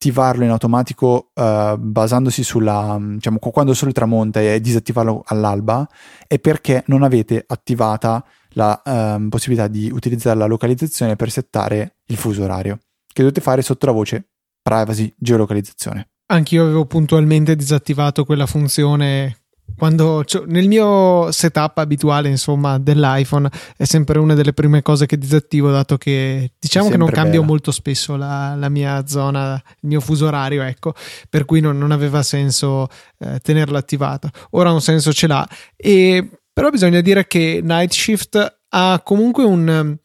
attivarlo in automatico uh, basandosi sulla, diciamo, quando il sole tramonta e disattivarlo all'alba, è perché non avete attivata la uh, possibilità di utilizzare la localizzazione per settare il fuso orario, che dovete fare sotto la voce privacy geolocalizzazione. Anch'io avevo puntualmente disattivato quella funzione quando nel mio setup abituale insomma dell'iPhone è sempre una delle prime cose che disattivo dato che diciamo che non cambio bella. molto spesso la, la, mia zona il mio fuso orario ecco per cui non, non aveva senso eh, tenerla attivata ora un senso ce l'ha e però bisogna dire che Night Shift ha comunque un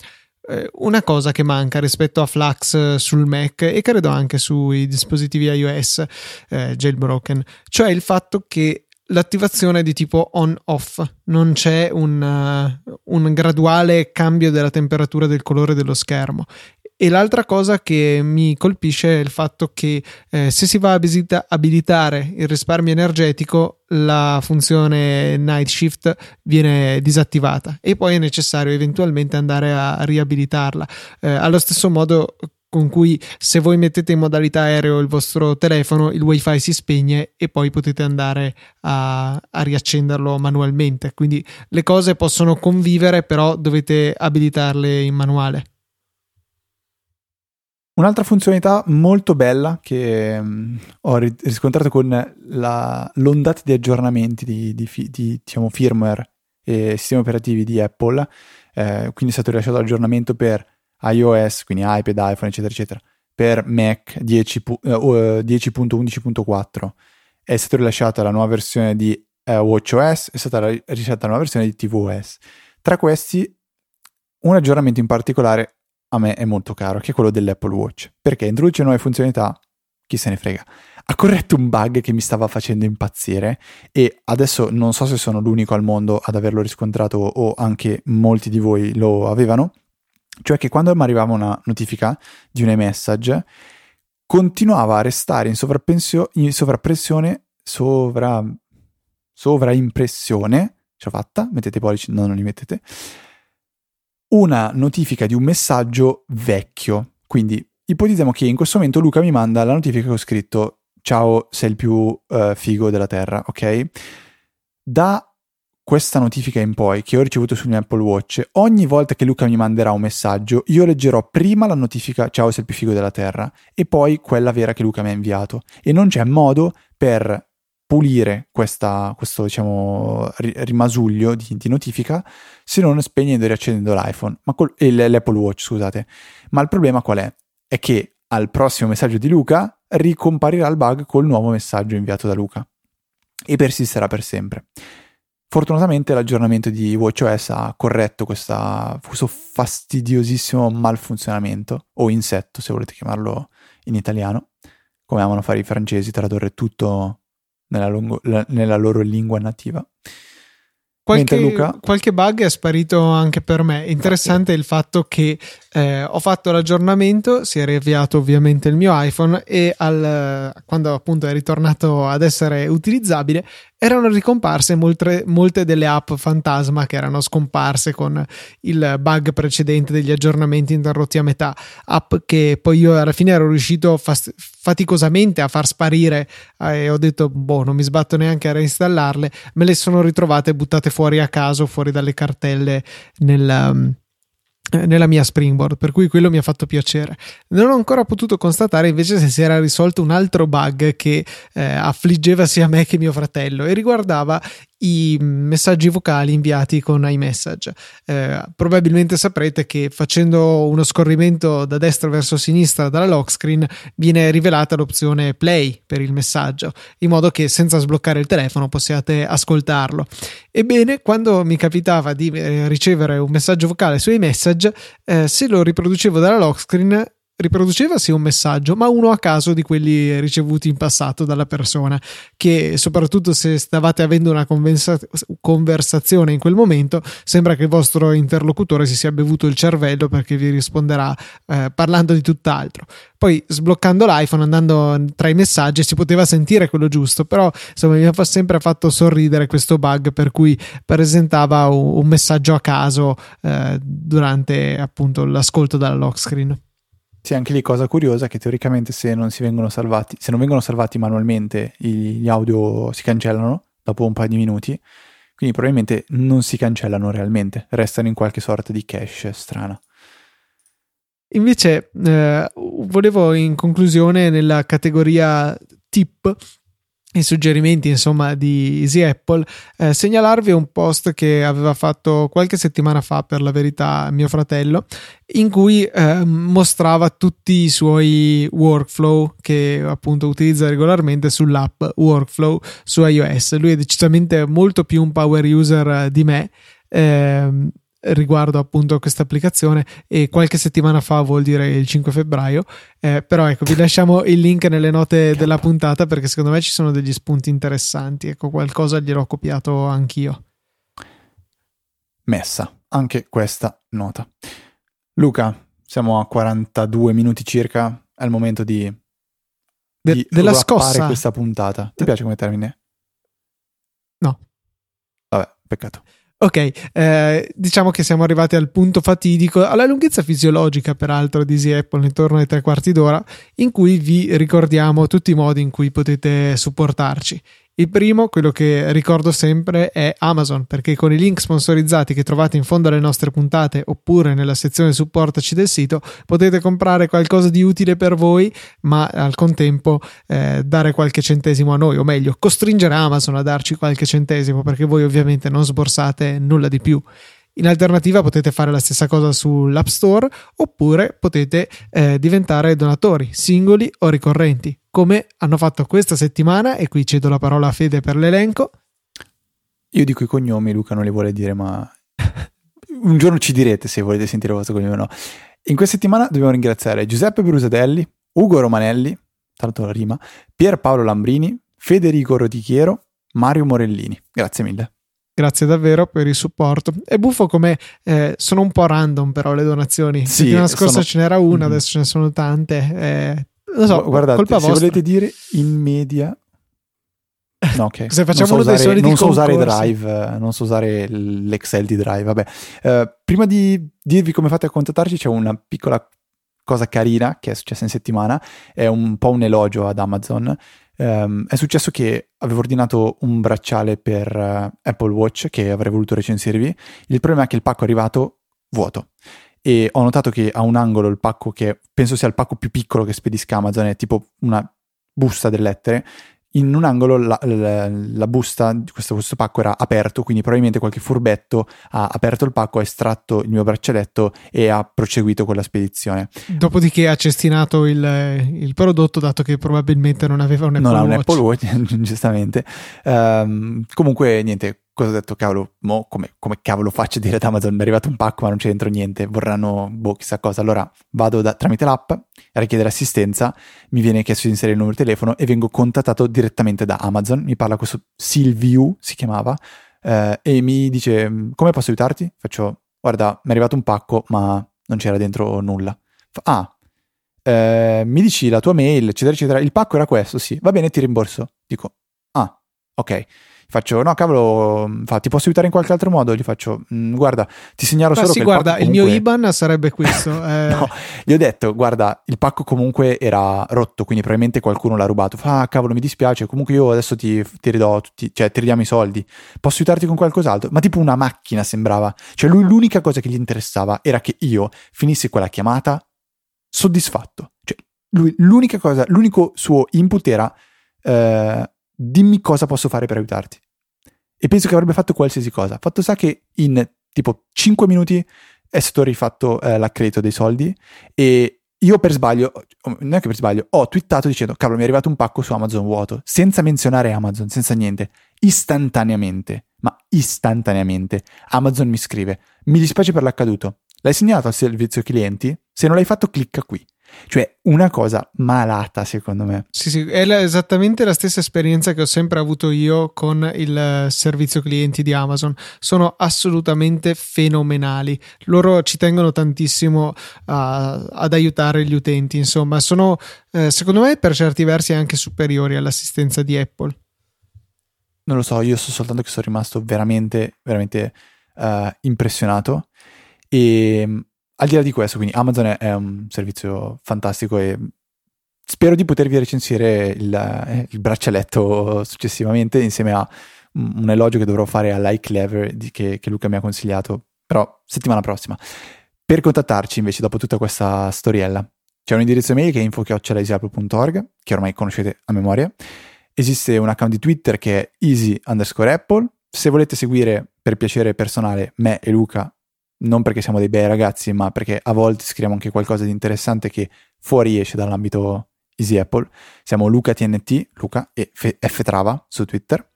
eh, una cosa che manca rispetto a Flux sul Mac e credo anche sui dispositivi iOS eh, jailbroken, cioè il fatto che l'attivazione di tipo on-off, non c'è un, uh, un, graduale cambio della temperatura del colore dello schermo. E l'altra cosa che mi colpisce è il fatto che eh, se si va a visita- abilitare il risparmio energetico, la funzione night shift viene disattivata e poi è necessario eventualmente andare a riabilitarla. Eh, allo stesso modo con cui se voi mettete in modalità aereo il vostro telefono, il wifi si spegne e poi potete andare a, a riaccenderlo manualmente. Quindi le cose possono convivere, però dovete abilitarle in manuale. Un'altra funzionalità molto bella che um, ho riscontrato con la, l'ondata di aggiornamenti di, di, di diciamo, firmware e sistemi operativi di Apple, eh, quindi è stato rilasciato l'aggiornamento per iOS, quindi iPad, iPhone, eccetera, eccetera, per Mac 10, uh, 10.11.4 è stata rilasciata la nuova versione di uh, WatchOS, è stata rilasciata la nuova versione di tvOS. Tra questi, un aggiornamento in particolare a me è molto caro, che è quello dell'Apple Watch, perché introduce nuove funzionalità, chi se ne frega. Ha corretto un bug che mi stava facendo impazzire e adesso non so se sono l'unico al mondo ad averlo riscontrato o anche molti di voi lo avevano, cioè che quando mi arrivava una notifica di un iMessage, continuava a restare in, in sovrappressione, sovra, sovraimpressione, ce l'ho fatta, mettete i pollici, no, non li mettete, una notifica di un messaggio vecchio. Quindi ipotizziamo che in questo momento Luca mi manda la notifica che ho scritto ciao, sei il più uh, figo della Terra, ok? Da questa notifica in poi che ho ricevuto sul mio Apple Watch, ogni volta che Luca mi manderà un messaggio, io leggerò prima la notifica ciao sei il più figo della terra e poi quella vera che Luca mi ha inviato. E non c'è modo per pulire questa, questo diciamo rimasuglio di, di, notifica se non spegnendo e riaccendendo l'iPhone ma col, l'Apple Watch scusate ma il problema qual è? è che al prossimo messaggio di Luca ricomparirà il bug col nuovo messaggio inviato da Luca e persisterà per sempre Fortunatamente l'aggiornamento di WatchOS ha corretto questo fastidiosissimo malfunzionamento, o insetto se volete chiamarlo in italiano, come amano fare i francesi, tradurre tutto nella, lungo, nella loro lingua nativa. Qualche, Luca... qualche, bug è sparito anche per me. Interessante il fatto che eh, ho fatto l'aggiornamento, si è riavviato ovviamente il mio iPhone e al, quando appunto è ritornato ad essere utilizzabile erano ricomparse molte, molte delle app fantasma che erano scomparse con il bug precedente degli aggiornamenti interrotti a metà, app che poi io alla fine ero riuscito fast- faticosamente a far sparire eh, e ho detto boh non mi sbatto neanche a reinstallarle, me le sono ritrovate buttate fuori a caso, fuori dalle cartelle nel... Um, nella mia springboard, per cui quello mi ha fatto piacere. Non ho ancora potuto constatare invece se si era risolto un altro bug che eh, affliggeva sia me che mio fratello e riguardava i messaggi vocali inviati con iMessage. Eh, probabilmente saprete che facendo uno scorrimento da destra verso sinistra dalla lock screen viene rivelata l'opzione play per il messaggio, in modo che senza sbloccare il telefono possiate ascoltarlo. Ebbene, quando mi capitava di eh, ricevere un messaggio vocale su iMessage, eh, se lo riproducevo dalla lock screen riproduceva sì un messaggio, ma uno a caso di quelli ricevuti in passato dalla persona, che soprattutto se stavate avendo una conversa- conversazione in quel momento, sembra che il vostro interlocutore si sia bevuto il cervello perché vi risponderà eh, parlando di tutt'altro. Poi sbloccando l'iPhone, andando tra i messaggi, si poteva sentire quello giusto, però insomma mi ha sempre fatto sorridere questo bug per cui presentava un, un messaggio a caso eh, durante appunto l'ascolto dalla lock screen. Sì, anche lì cosa curiosa che teoricamente se non salvati, se non vengono salvati manualmente gli audio si cancellano dopo un paio di minuti, quindi probabilmente non si cancellano realmente, restano in qualche sorta di cache strana. Invece eh, volevo in conclusione nella categoria tip i suggerimenti insomma di Easy Apple eh, segnalarvi un post che aveva fatto qualche settimana fa per la verità mio fratello in cui eh, mostrava tutti i suoi workflow che appunto utilizza regolarmente sull'app workflow su iOS. Lui è decisamente molto più un power user di me eh, riguardo appunto questa applicazione e qualche settimana fa vuol dire il 5 febbraio eh, però ecco vi lasciamo il link nelle note della puntata perché secondo me ci sono degli spunti interessanti ecco qualcosa gliel'ho copiato anch'io. Messa anche questa nota. Luca siamo a 42 minuti circa è il momento di, De- di della scossa. questa puntata. Ti piace come termine? no. Vabbè peccato Ok, eh, diciamo che siamo arrivati al punto fatidico, alla lunghezza fisiologica peraltro di Easy Apple, intorno ai tre quarti d'ora, in cui vi ricordiamo tutti i modi in cui potete supportarci. Il primo, quello che ricordo sempre, è Amazon, perché con i link sponsorizzati che trovate in fondo alle nostre puntate oppure nella sezione supportaci del sito potete comprare qualcosa di utile per voi, ma al contempo eh, dare qualche centesimo a noi, o meglio, costringere Amazon a darci qualche centesimo, perché voi ovviamente non sborsate nulla di più. In alternativa potete fare la stessa cosa sull'App Store oppure potete eh, diventare donatori singoli o ricorrenti, come hanno fatto questa settimana e qui cedo la parola a Fede per l'elenco. Io dico i cognomi, Luca non li vuole dire, ma un giorno ci direte se volete sentire il vostro cognome o no. In questa settimana dobbiamo ringraziare Giuseppe Brusadelli, Ugo Romanelli, tanto la rima, Pier Paolo Lambrini, Federico Rodichiero, Mario Morellini. Grazie mille. Grazie davvero per il supporto. È buffo come eh, sono un po' random, però le donazioni. Sì, Settimana scorsa sono... ce n'era una, mm-hmm. adesso ce ne sono tante. Eh, lo so, guardate, colpa se vostra. volete dire in media. No, ok. Se facciamo non so usare, non so usare Drive, non so usare l'Excel di Drive. Vabbè, uh, prima di dirvi come fate a contattarci, c'è una piccola cosa carina che è successa in settimana. È un po' un elogio ad Amazon Um, è successo che avevo ordinato un bracciale per uh, Apple Watch che avrei voluto recensirvi. Il problema è che il pacco è arrivato vuoto e ho notato che ha un angolo il pacco che penso sia il pacco più piccolo che spedisca Amazon, è tipo una busta delle lettere in un angolo la, la, la busta di questo, questo, pacco era aperto, quindi probabilmente qualche furbetto ha aperto il pacco, ha estratto il mio braccialetto e ha proseguito con la spedizione. Dopodiché ha cestinato il, il prodotto, dato che probabilmente non aveva un Apple non Watch. Non ha un Apple Watch, giustamente. Um, comunque, niente, cosa ho detto, cavolo, mo come, come cavolo faccio a dire ad Amazon è arrivato un pacco ma non c'è dentro niente, vorranno, boh, chissà cosa. Allora vado da, tramite l'app a richiedere assistenza, mi viene chiesto di inserire il numero di telefono e vengo contattato direttamente da Amazon, mi parla questo Silviu, si chiamava, eh, e mi dice, come posso aiutarti? Faccio, guarda, mi è arrivato un pacco ma non c'era dentro nulla. Fa, ah, eh, mi dici la tua mail, eccetera, eccetera. Il pacco era questo, sì. Va bene, ti rimborso. Dico, ah, ok. Faccio, no, cavolo, fa, ti posso aiutare in qualche altro modo? Gli faccio, mm, guarda, ti segnalo Ma solo sì, che guarda, il, comunque... mio IBAN sarebbe questo. Eh, No, gli ho detto, guarda, il pacco comunque era rotto, quindi probabilmente qualcuno l'ha rubato. Fa, ah, cavolo, mi dispiace, comunque io adesso ti, ti ridò tutti, cioè ti ridiamo i soldi. Posso aiutarti con qualcos'altro? Ma tipo una macchina sembrava. Cioè lui l'unica cosa che gli interessava era che io finissi quella chiamata soddisfatto. Cioè lui l'unica cosa, l'unico suo input era eh, dimmi cosa posso fare per aiutarti. E penso che avrebbe fatto qualsiasi cosa. Fatto sta che in tipo 5 minuti è stato rifatto eh, l'accredito dei soldi e io per sbaglio, non è che per sbaglio, ho twittato dicendo cavolo mi è arrivato un pacco su Amazon vuoto, senza menzionare Amazon, senza niente, istantaneamente, ma istantaneamente Amazon mi scrive mi dispiace per l'accaduto, l'hai segnalato al servizio clienti? Se non l'hai fatto clicca qui. Cioè, una cosa malata, secondo me. Sì, sì, è la- esattamente la stessa esperienza che ho sempre avuto io con il eh, servizio clienti di Amazon. Sono assolutamente fenomenali. Loro ci tengono tantissimo a- ad aiutare gli utenti. Insomma, sono eh, secondo me per certi versi anche superiori all'assistenza di Apple. Non lo so, io so soltanto che sono rimasto veramente, veramente eh, impressionato. E mh, al di là di questo, quindi Amazon è, un servizio fantastico e spero di potervi recensire il, eh, il braccialetto successivamente insieme a un elogio che dovrò fare all'iClever che, che Luca mi ha consigliato, però settimana prossima. Per contattarci invece dopo tutta questa storiella c'è un indirizzo email che è info.easyapple.org che ormai conoscete a memoria. Esiste un account di Twitter che è easy underscore apple. Se volete seguire per piacere personale me e Luca, non perché siamo dei bei ragazzi, ma perché a volte scriviamo anche qualcosa di interessante che fuori esce dall'ambito Easy Apple. Siamo Luca TNT, Luca e F- Ftrava su Twitter.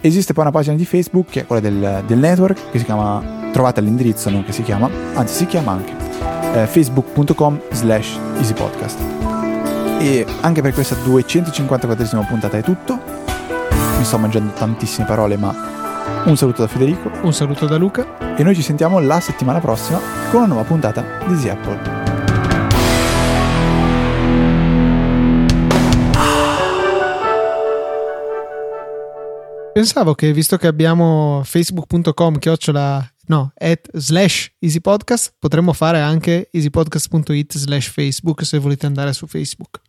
Esiste poi una pagina di Facebook che è quella del, del network che si chiama, trovate l'indirizzo, non che si chiama, anzi si chiama anche eh, facebook.com slash easypodcast. E anche per questa 254esima puntata è tutto. Mi sto mangiando tantissime parole, ma un saluto da Federico Un saluto da Luca. e noi ci sentiamo la settimana prossima con una nuova puntata di Easy Apple. Pensavo che visto che abbiamo facebook.com chiocciola no, at slash easypodcast, potremmo fare anche easypodcast.it slash Facebook se volete andare su Facebook.